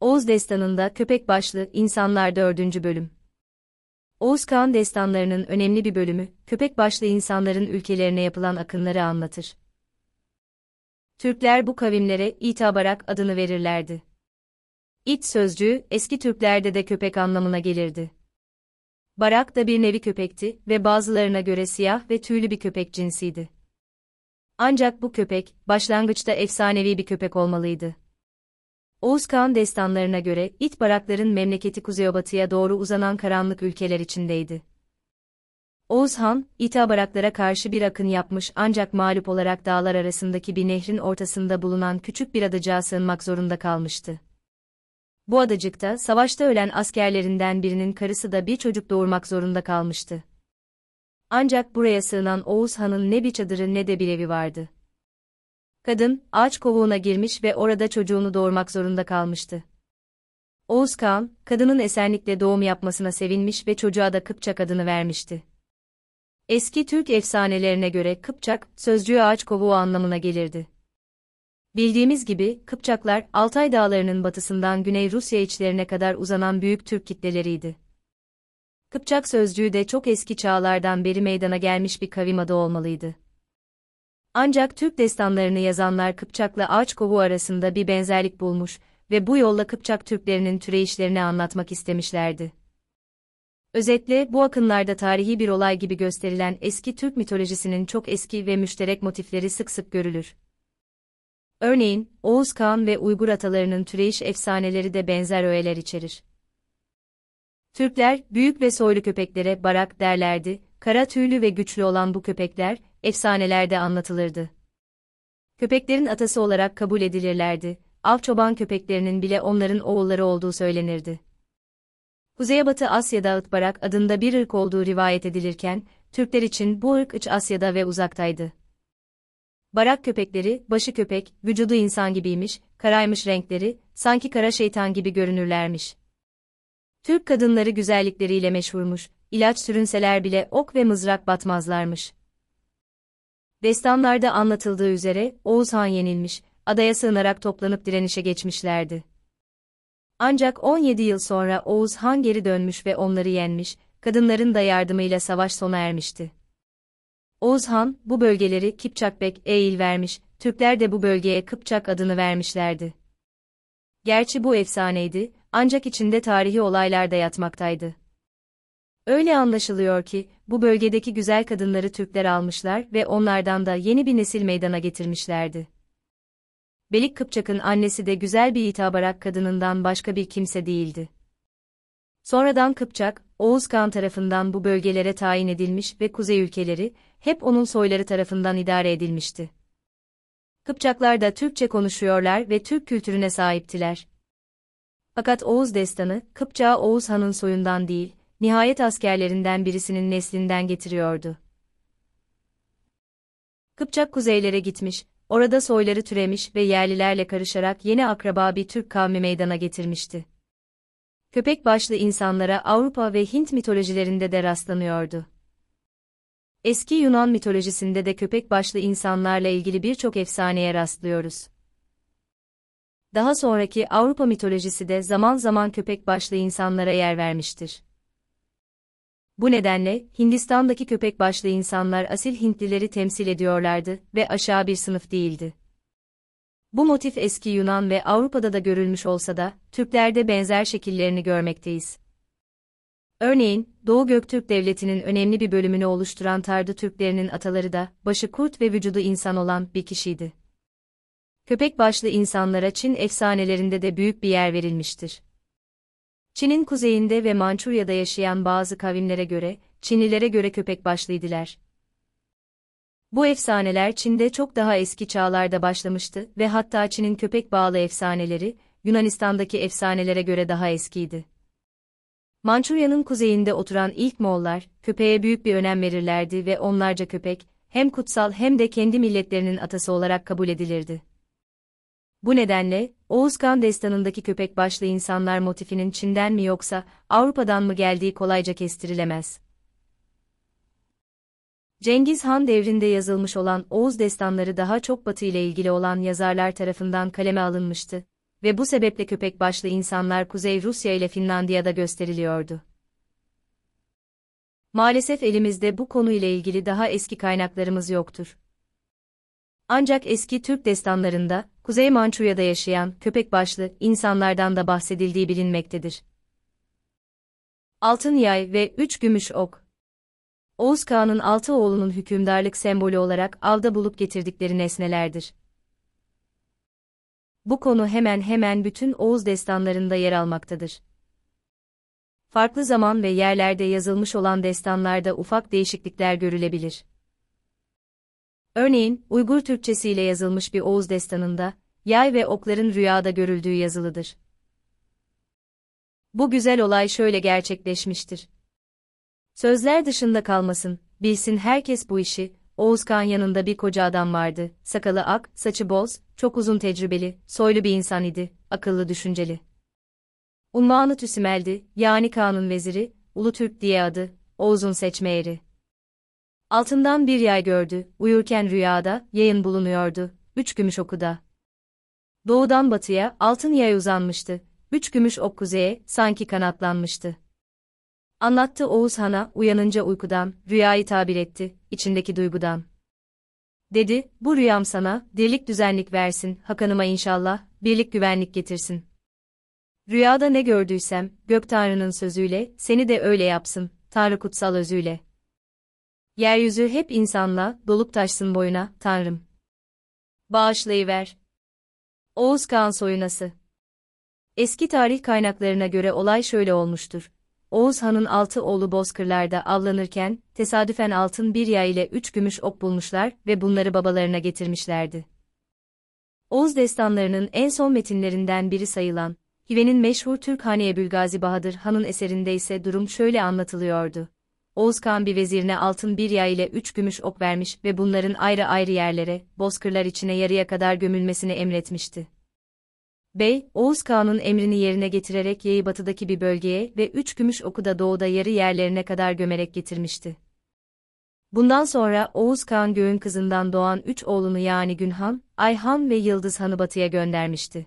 Oğuz Destanı'nda köpek başlı insanlar 4. bölüm. Oğuz Kağan destanlarının önemli bir bölümü, köpek başlı insanların ülkelerine yapılan akınları anlatır. Türkler bu kavimlere İtabarak adını verirlerdi. İt sözcüğü eski Türklerde de köpek anlamına gelirdi. Barak da bir nevi köpekti ve bazılarına göre siyah ve tüylü bir köpek cinsiydi. Ancak bu köpek, başlangıçta efsanevi bir köpek olmalıydı. Oğuz Kağan destanlarına göre, it barakların memleketi kuzeyobatıya doğru uzanan karanlık ülkeler içindeydi. Oğuz Han, İta baraklara karşı bir akın yapmış ancak mağlup olarak dağlar arasındaki bir nehrin ortasında bulunan küçük bir adacığa sığınmak zorunda kalmıştı. Bu adacıkta, savaşta ölen askerlerinden birinin karısı da bir çocuk doğurmak zorunda kalmıştı. Ancak buraya sığınan Oğuz Han'ın ne bir çadırı ne de bir evi vardı. Kadın, ağaç kovuğuna girmiş ve orada çocuğunu doğurmak zorunda kalmıştı. Oğuz Kağan, kadının esenlikle doğum yapmasına sevinmiş ve çocuğa da Kıpçak adını vermişti. Eski Türk efsanelerine göre Kıpçak, sözcüğü ağaç kovuğu anlamına gelirdi. Bildiğimiz gibi, Kıpçaklar, Altay Dağları'nın batısından Güney Rusya içlerine kadar uzanan büyük Türk kitleleriydi. Kıpçak sözcüğü de çok eski çağlardan beri meydana gelmiş bir kavim adı olmalıydı. Ancak Türk destanlarını yazanlar Kıpçak'la ağaç kovu arasında bir benzerlik bulmuş ve bu yolla Kıpçak Türklerinin türeyişlerini anlatmak istemişlerdi. Özetle bu akınlarda tarihi bir olay gibi gösterilen eski Türk mitolojisinin çok eski ve müşterek motifleri sık sık görülür. Örneğin, Oğuz Kağan ve Uygur atalarının türeyiş efsaneleri de benzer öğeler içerir. Türkler, büyük ve soylu köpeklere barak derlerdi, kara tüylü ve güçlü olan bu köpekler, efsanelerde anlatılırdı. Köpeklerin atası olarak kabul edilirlerdi, av çoban köpeklerinin bile onların oğulları olduğu söylenirdi. Kuzeybatı Asya'da Itbarak adında bir ırk olduğu rivayet edilirken, Türkler için bu ırk İç Asya'da ve uzaktaydı. Barak köpekleri, başı köpek, vücudu insan gibiymiş, karaymış renkleri, sanki kara şeytan gibi görünürlermiş. Türk kadınları güzellikleriyle meşhurmuş, ilaç sürünseler bile ok ve mızrak batmazlarmış. Destanlarda anlatıldığı üzere, Oğuz Han yenilmiş, adaya sığınarak toplanıp direnişe geçmişlerdi. Ancak 17 yıl sonra Oğuz Han geri dönmüş ve onları yenmiş, kadınların da yardımıyla savaş sona ermişti. Oğuz Han, bu bölgeleri Kipçakbek Eğil vermiş, Türkler de bu bölgeye Kıpçak adını vermişlerdi. Gerçi bu efsaneydi, ancak içinde tarihi olaylar da yatmaktaydı. Öyle anlaşılıyor ki, bu bölgedeki güzel kadınları Türkler almışlar ve onlardan da yeni bir nesil meydana getirmişlerdi. Belik Kıpçak'ın annesi de güzel bir itabarak kadınından başka bir kimse değildi. Sonradan Kıpçak, Oğuz Kağan tarafından bu bölgelere tayin edilmiş ve kuzey ülkeleri, hep onun soyları tarafından idare edilmişti. Kıpçaklar da Türkçe konuşuyorlar ve Türk kültürüne sahiptiler. Fakat Oğuz destanı, Kıpçağı Oğuz Han'ın soyundan değil, nihayet askerlerinden birisinin neslinden getiriyordu. Kıpçak kuzeylere gitmiş, orada soyları türemiş ve yerlilerle karışarak yeni akraba bir Türk kavmi meydana getirmişti. Köpek başlı insanlara Avrupa ve Hint mitolojilerinde de rastlanıyordu. Eski Yunan mitolojisinde de köpek başlı insanlarla ilgili birçok efsaneye rastlıyoruz. Daha sonraki Avrupa mitolojisi de zaman zaman köpek başlı insanlara yer vermiştir. Bu nedenle, Hindistan'daki köpek başlı insanlar asil Hintlileri temsil ediyorlardı ve aşağı bir sınıf değildi. Bu motif eski Yunan ve Avrupa'da da görülmüş olsa da, Türklerde benzer şekillerini görmekteyiz. Örneğin, Doğu Göktürk Devleti'nin önemli bir bölümünü oluşturan Tardı Türklerinin ataları da, başı kurt ve vücudu insan olan bir kişiydi. Köpek başlı insanlara Çin efsanelerinde de büyük bir yer verilmiştir. Çin'in kuzeyinde ve Mançurya'da yaşayan bazı kavimlere göre, Çinlilere göre köpek başlıydılar. Bu efsaneler Çin'de çok daha eski çağlarda başlamıştı ve hatta Çin'in köpek bağlı efsaneleri, Yunanistan'daki efsanelere göre daha eskiydi. Mançurya'nın kuzeyinde oturan ilk Moğollar, köpeğe büyük bir önem verirlerdi ve onlarca köpek, hem kutsal hem de kendi milletlerinin atası olarak kabul edilirdi. Bu nedenle, Oğuz Kan destanındaki köpek başlı insanlar motifinin Çin'den mi yoksa Avrupa'dan mı geldiği kolayca kestirilemez. Cengiz Han devrinde yazılmış olan Oğuz destanları daha çok Batı ile ilgili olan yazarlar tarafından kaleme alınmıştı. ve bu sebeple köpek başlı insanlar Kuzey Rusya ile Finlandiya'da gösteriliyordu. Maalesef elimizde bu konuyla ilgili daha eski kaynaklarımız yoktur. Ancak eski Türk destanlarında, Kuzey Mançurya'da yaşayan köpek başlı insanlardan da bahsedildiği bilinmektedir. Altın yay ve üç gümüş ok. Oğuz Kağan'ın altı oğlunun hükümdarlık sembolü olarak avda bulup getirdikleri nesnelerdir. Bu konu hemen hemen bütün Oğuz destanlarında yer almaktadır. Farklı zaman ve yerlerde yazılmış olan destanlarda ufak değişiklikler görülebilir. Örneğin, Uygur Türkçesiyle yazılmış bir Oğuz destanında, yay ve okların rüyada görüldüğü yazılıdır. Bu güzel olay şöyle gerçekleşmiştir. Sözler dışında kalmasın, bilsin herkes bu işi, Oğuz Kağan yanında bir koca adam vardı, sakalı ak, saçı boz, çok uzun tecrübeli, soylu bir insan idi, akıllı düşünceli. Unvanı Tüsimel'di, yani Kağan'ın veziri, Ulu Türk diye adı, Oğuz'un seçme eri. Altından bir yay gördü, uyurken rüyada, yayın bulunuyordu, üç gümüş okuda. Doğudan batıya, altın yay uzanmıştı, üç gümüş ok kuzeye, sanki kanatlanmıştı. Anlattı Oğuz Han'a, uyanınca uykudan, rüyayı tabir etti, içindeki duygudan. Dedi, bu rüyam sana, dirlik düzenlik versin, Hakanıma inşallah, birlik güvenlik getirsin. Rüyada ne gördüysem, gök tanrının sözüyle, seni de öyle yapsın, tanrı kutsal özüyle. Yeryüzü hep insanla, dolup taşsın boyuna, tanrım. Bağışlayıver. Oğuz Kağan soyunası. Eski tarih kaynaklarına göre olay şöyle olmuştur. Oğuz Han'ın altı oğlu bozkırlarda avlanırken, tesadüfen altın bir yay ile üç gümüş ok bulmuşlar ve bunları babalarına getirmişlerdi. Oğuz destanlarının en son metinlerinden biri sayılan, Hive'nin meşhur Türk Hani Ebülgazi Bahadır Han'ın eserinde ise durum şöyle anlatılıyordu. Oğuz Kağan bir vezirine altın bir yay ile üç gümüş ok vermiş ve bunların ayrı ayrı yerlere, bozkırlar içine yarıya kadar gömülmesini emretmişti. Bey, Oğuz Kağan'ın emrini yerine getirerek yayı batıdaki bir bölgeye ve üç gümüş oku da doğuda yarı yerlerine kadar gömerek getirmişti. Bundan sonra Oğuz Kağan göğün kızından doğan üç oğlunu yani Günhan, Ayhan ve Yıldız Han'ı batıya göndermişti.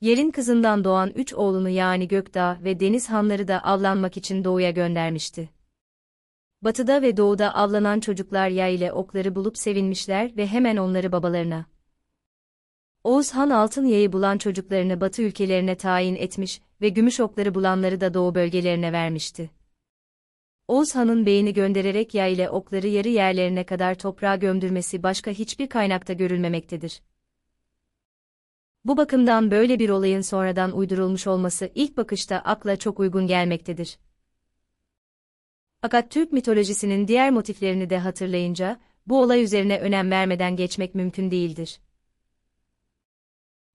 Yerin kızından doğan üç oğlunu yani Gökdağ ve Deniz Hanları da avlanmak için doğuya göndermişti. Batıda ve doğuda avlanan çocuklar yay ile okları bulup sevinmişler ve hemen onları babalarına, Oğuz Han altın yayı bulan çocuklarını batı ülkelerine tayin etmiş ve gümüş okları bulanları da doğu bölgelerine vermişti. Oğuz Han'ın beyini göndererek yay ile okları yarı yerlerine kadar toprağa gömdürmesi başka hiçbir kaynakta görülmemektedir. Bu bakımdan böyle bir olayın sonradan uydurulmuş olması ilk bakışta akla çok uygun gelmektedir. Fakat Türk mitolojisinin diğer motiflerini de hatırlayınca, bu olay üzerine önem vermeden geçmek mümkün değildir.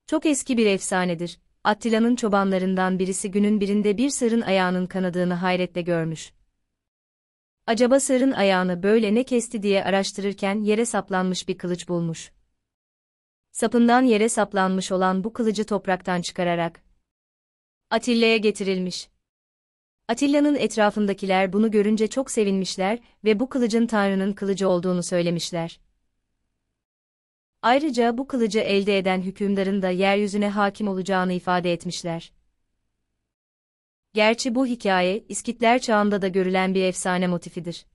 Çok eski bir efsanedir. Attila'nın çobanlarından birisi günün birinde bir sırın ayağının kanadığını hayretle görmüş. Acaba sırın ayağını böyle ne kesti diye araştırırken yere saplanmış bir kılıç bulmuş. Sapından yere saplanmış olan bu kılıcı topraktan çıkararak Atilla'ya getirilmiş. Atilla'nın etrafındakiler bunu görünce çok sevinmişler ve bu kılıcın Tanrı'nın kılıcı olduğunu söylemişler. Ayrıca bu kılıcı elde eden hükümdarın da yeryüzüne hakim olacağını ifade etmişler. Gerçi bu hikaye, İskitler çağında da görülen bir efsane motifidir.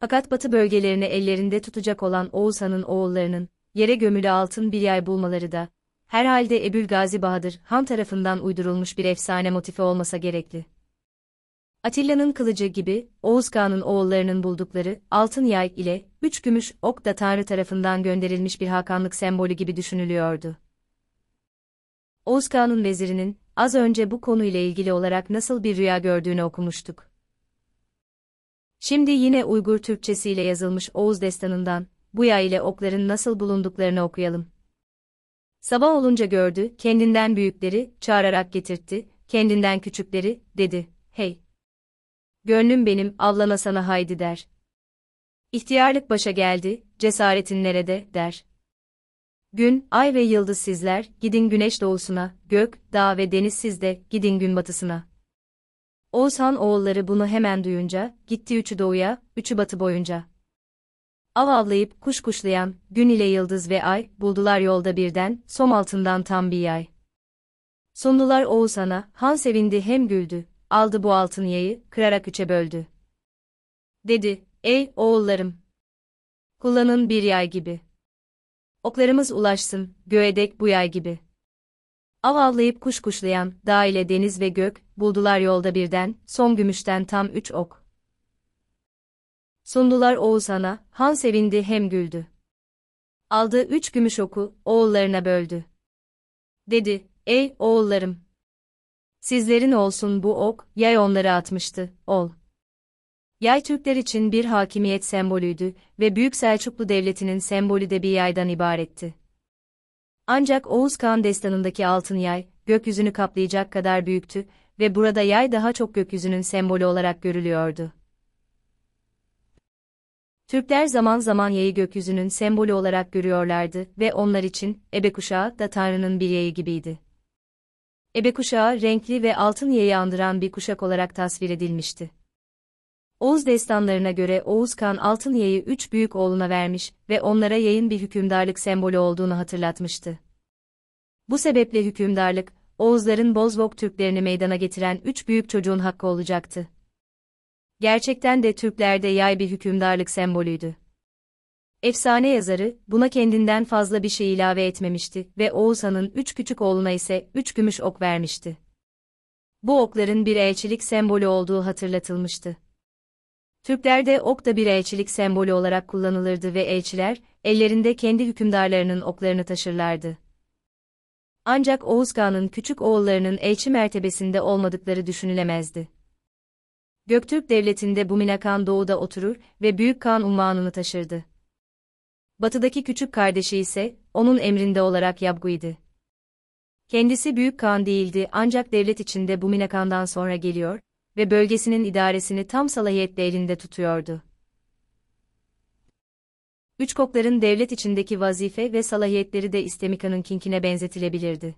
Fakat batı bölgelerini ellerinde tutacak olan Oğuz Han'ın oğullarının, yere gömülü altın bir yay bulmaları da, herhalde Ebül Gazi Bahadır Han tarafından uydurulmuş bir efsane motifi olmasa gerekli. Atilla'nın kılıcı gibi, Oğuz Kağan'ın oğullarının buldukları, altın yay ile, üç gümüş ok da Tanrı tarafından gönderilmiş bir hakanlık sembolü gibi düşünülüyordu. Oğuz Kağan'ın vezirinin, az önce bu konuyla ilgili olarak nasıl bir rüya gördüğünü okumuştuk. Şimdi yine Uygur Türkçesiyle yazılmış Oğuz Destanı'ndan, bu yay ile okların nasıl bulunduklarını okuyalım. Sabah olunca gördü, kendinden büyükleri, çağırarak getirtti, kendinden küçükleri, dedi, hey! Gönlüm benim, avlana sana haydi der. İhtiyarlık başa geldi, cesaretin nerede, der. Gün, ay ve yıldız sizler, gidin güneş doğusuna, gök, dağ ve deniz sizde, gidin gün batısına. Oğuzhan oğulları bunu hemen duyunca, gitti üçü doğuya, üçü batı boyunca. Av avlayıp kuş kuşlayan, gün ile yıldız ve ay, buldular yolda birden, som altından tam bir yay. Sundular Oğuzhan'a, han sevindi hem güldü, aldı bu altın yayı, kırarak üçe böldü. Dedi, ey oğullarım! Kullanın bir yay gibi. Oklarımız ulaşsın, göğe dek bu yay gibi. Av avlayıp kuş kuşlayan, dağ ile deniz ve gök, buldular yolda birden, son gümüşten tam üç ok. Sundular Oğuzhan'a, han sevindi hem güldü. Aldı üç gümüş oku, oğullarına böldü. Dedi, ey oğullarım! Sizlerin olsun bu ok, yay onları atmıştı, ol. Yay Türkler için bir hakimiyet sembolüydü ve Büyük Selçuklu Devleti'nin sembolü de bir yaydan ibaretti. Ancak Oğuz Kağan destanındaki altın yay, gökyüzünü kaplayacak kadar büyüktü ve burada yay daha çok gökyüzünün sembolü olarak görülüyordu. Türkler zaman zaman yayı gökyüzünün sembolü olarak görüyorlardı ve onlar için ebe kuşağı da Tanrı'nın bir yayı gibiydi. Ebe kuşağı renkli ve altın yayı andıran bir kuşak olarak tasvir edilmişti. Oğuz destanlarına göre Oğuz Kan altın yayı üç büyük oğluna vermiş ve onlara yayın bir hükümdarlık sembolü olduğunu hatırlatmıştı. Bu sebeple hükümdarlık, Oğuzların Bozvok Türklerini meydana getiren üç büyük çocuğun hakkı olacaktı. Gerçekten de Türklerde yay bir hükümdarlık sembolüydü. Efsane yazarı, buna kendinden fazla bir şey ilave etmemişti ve Oğuz Han'ın üç küçük oğluna ise üç gümüş ok vermişti. Bu okların bir elçilik sembolü olduğu hatırlatılmıştı. Türklerde ok da bir elçilik sembolü olarak kullanılırdı ve elçiler, ellerinde kendi hükümdarlarının oklarını taşırlardı. Ancak Oğuz Kağan'ın küçük oğullarının elçi mertebesinde olmadıkları düşünülemezdi. Göktürk Devleti'nde Bumina Kağan doğuda oturur ve Büyük Kağan unvanını taşırdı. Batıdaki küçük kardeşi ise, onun emrinde olarak Yabgu'ydı. Kendisi Büyük Kağan değildi ancak devlet içinde Bumina Kağan'dan sonra geliyor ve bölgesinin idaresini tam salahiyetle elinde tutuyordu. Üç kokların devlet içindeki vazife ve salahiyetleri de İstemika'nın kinkine benzetilebilirdi.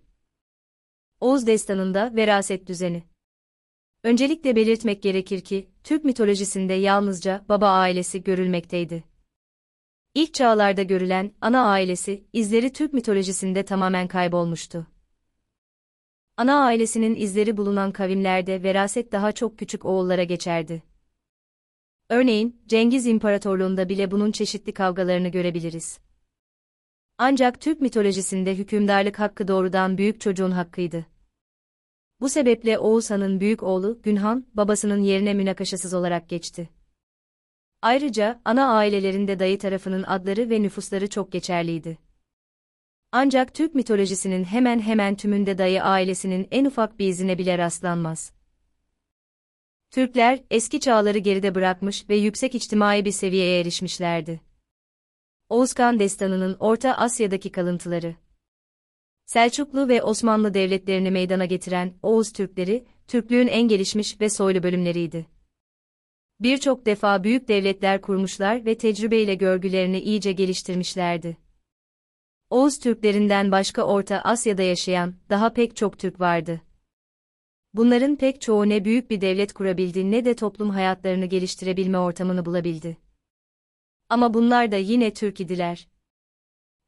Oğuz destanında veraset düzeni. Öncelikle belirtmek gerekir ki, Türk mitolojisinde yalnızca baba ailesi görülmekteydi. İlk çağlarda görülen ana ailesi, izleri Türk mitolojisinde tamamen kaybolmuştu. Ana ailesinin izleri bulunan kavimlerde veraset daha çok küçük oğullara geçerdi. Örneğin, Cengiz İmparatorluğunda bile bunun çeşitli kavgalarını görebiliriz. Ancak Türk mitolojisinde hükümdarlık hakkı doğrudan büyük çocuğun hakkıydı. Bu sebeple Oğuz Han'ın büyük oğlu Günhan, babasının yerine münakaşasız olarak geçti. Ayrıca, ana ailelerinde dayı tarafının adları ve nüfusları çok geçerliydi. Ancak Türk mitolojisinin hemen hemen tümünde dayı ailesinin en ufak bir izine bile rastlanmaz. Türkler, eski çağları geride bırakmış ve yüksek içtimai bir seviyeye erişmişlerdi. Oğuzkan Destanı'nın Orta Asya'daki kalıntıları Selçuklu ve Osmanlı devletlerini meydana getiren Oğuz Türkleri, Türklüğün en gelişmiş ve soylu bölümleriydi. Birçok defa büyük devletler kurmuşlar ve tecrübeyle görgülerini iyice geliştirmişlerdi. Oğuz Türklerinden başka Orta Asya'da yaşayan daha pek çok Türk vardı. Bunların pek çoğu ne büyük bir devlet kurabildi ne de toplum hayatlarını geliştirebilme ortamını bulabildi. Ama bunlar da yine Türk idiler.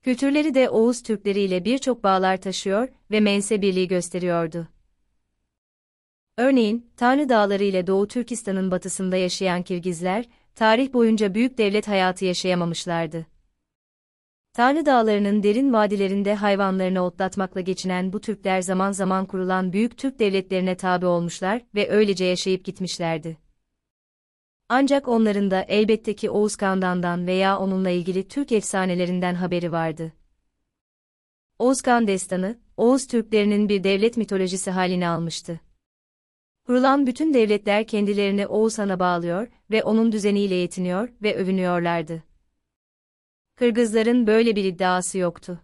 Kültürleri de Oğuz Türkleri ile birçok bağlar taşıyor ve mense birliği gösteriyordu. Örneğin, Tanrı Dağları ile Doğu Türkistan'ın batısında yaşayan Kirgizler, tarih boyunca büyük devlet hayatı yaşayamamışlardı. Tanrı Dağları'nın derin vadilerinde hayvanlarını otlatmakla geçinen bu Türkler zaman zaman kurulan büyük Türk devletlerine tabi olmuşlar ve öylece yaşayıp gitmişlerdi. Ancak onların da elbette ki Oğuz Kandan'dan veya onunla ilgili Türk efsanelerinden haberi vardı. Oğuz Kan destanı, Oğuz Türklerinin bir devlet mitolojisi halini almıştı. Kurulan bütün devletler kendilerini Oğuz Han'a bağlıyor ve onun düzeniyle yetiniyor ve övünüyorlardı. Kırgızların böyle bir iddiası yoktu.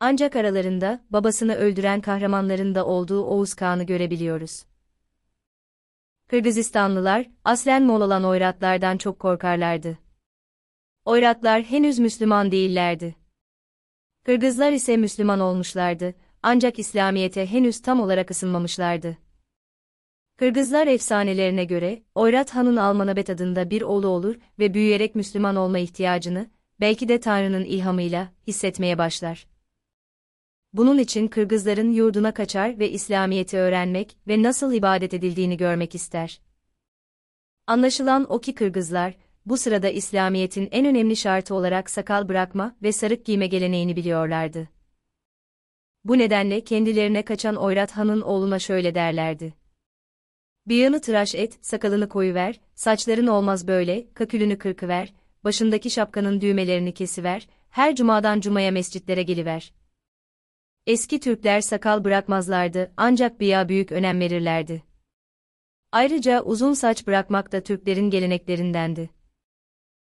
Ancak aralarında babasını öldüren kahramanların da olduğu Oğuz Kağan'ı görebiliyoruz. Kırgızistanlılar, aslen Moğol olan Oyratlardan çok korkarlardı. Oyratlar henüz Müslüman değillerdi. Kırgızlar ise Müslüman olmuşlardı, ancak İslamiyet'e henüz tam olarak ısınmamışlardı. Kırgızlar efsanelerine göre, Oyrat Han'ın Almanabet adında bir oğlu olur ve büyüyerek Müslüman olma ihtiyacını, belki de Tanrı'nın ilhamıyla, hissetmeye başlar. Bunun için Kırgızların yurduna kaçar ve İslamiyet'i öğrenmek ve nasıl ibadet edildiğini görmek ister. Anlaşılan o ki Kırgızlar, bu sırada İslamiyet'in en önemli şartı olarak sakal bırakma ve sarık giyme geleneğini biliyorlardı. Bu nedenle kendilerine kaçan Oyrat Han'ın oğluna şöyle derlerdi. Bıyığını tıraş et, sakalını koyuver, saçların olmaz böyle, kakülünü kırkıver, başındaki şapkanın düğmelerini kesiver, her cumadan cumaya mescitlere geliver. Eski Türkler sakal bırakmazlardı ancak biya büyük önem verirlerdi. Ayrıca uzun saç bırakmak da Türklerin geleneklerindendi.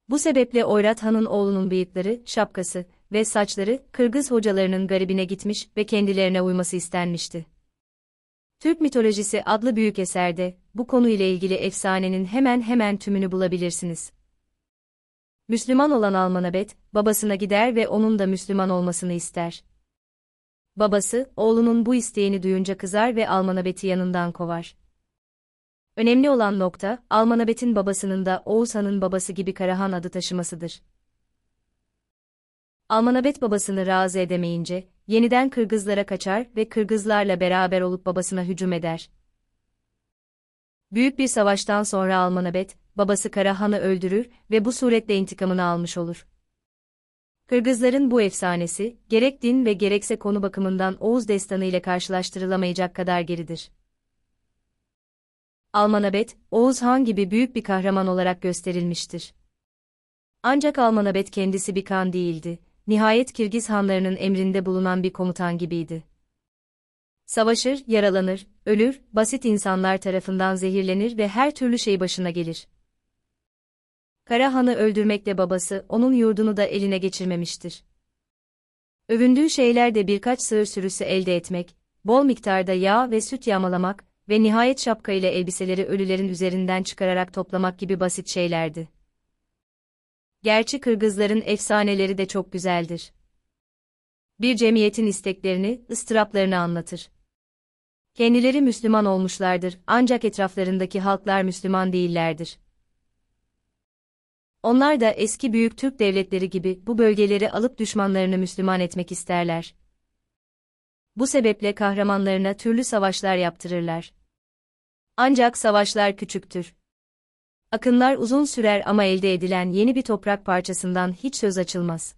Bu sebeple Oyrat Han'ın oğlunun bıyıkları, şapkası ve saçları Kırgız hocalarının garibine gitmiş ve kendilerine uyması istenmişti. Türk Mitolojisi adlı büyük eserde bu konu ile ilgili efsanenin hemen hemen tümünü bulabilirsiniz. Müslüman olan Almanabet, babasına gider ve onun da Müslüman olmasını ister. Babası, oğlunun bu isteğini duyunca kızar ve Almanabet'i yanından kovar. Önemli olan nokta, Almanabet'in babasının da Oğuz Han'ın babası gibi Karahan adı taşımasıdır. Almanabet babasını razı edemeyince, yeniden Kırgızlara kaçar ve Kırgızlarla beraber olup babasına hücum eder. Büyük bir savaştan sonra Almanabet, babası Karahan'ı öldürür ve bu suretle intikamını almış olur. Kırgızların bu efsanesi, gerek din ve gerekse konu bakımından Oğuz destanı ile karşılaştırılamayacak kadar geridir. Almanabet, Oğuz Han gibi büyük bir kahraman olarak gösterilmiştir. Ancak Almanabet kendisi bir kan değildi, nihayet Kirgiz hanlarının emrinde bulunan bir komutan gibiydi. Savaşır, yaralanır, ölür, basit insanlar tarafından zehirlenir ve her türlü şey başına gelir. Karahan'ı öldürmekle babası onun yurdunu da eline geçirmemiştir. Övündüğü şeyler de birkaç sığır sürüsü elde etmek, bol miktarda yağ ve süt yağmalamak ve nihayet şapka ile elbiseleri ölülerin üzerinden çıkararak toplamak gibi basit şeylerdi. Gerçi Kırgızların efsaneleri de çok güzeldir. Bir cemiyetin isteklerini, ıstıraplarını anlatır. Kendileri Müslüman olmuşlardır ancak etraflarındaki halklar Müslüman değillerdir. Onlar da eski büyük Türk devletleri gibi bu bölgeleri alıp düşmanlarını Müslüman etmek isterler. Bu sebeple kahramanlarına türlü savaşlar yaptırırlar. Ancak savaşlar küçüktür. Akınlar uzun sürer ama elde edilen yeni bir toprak parçasından hiç söz açılmaz.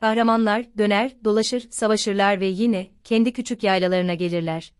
Kahramanlar döner, dolaşır, savaşırlar ve yine kendi küçük yaylalarına gelirler.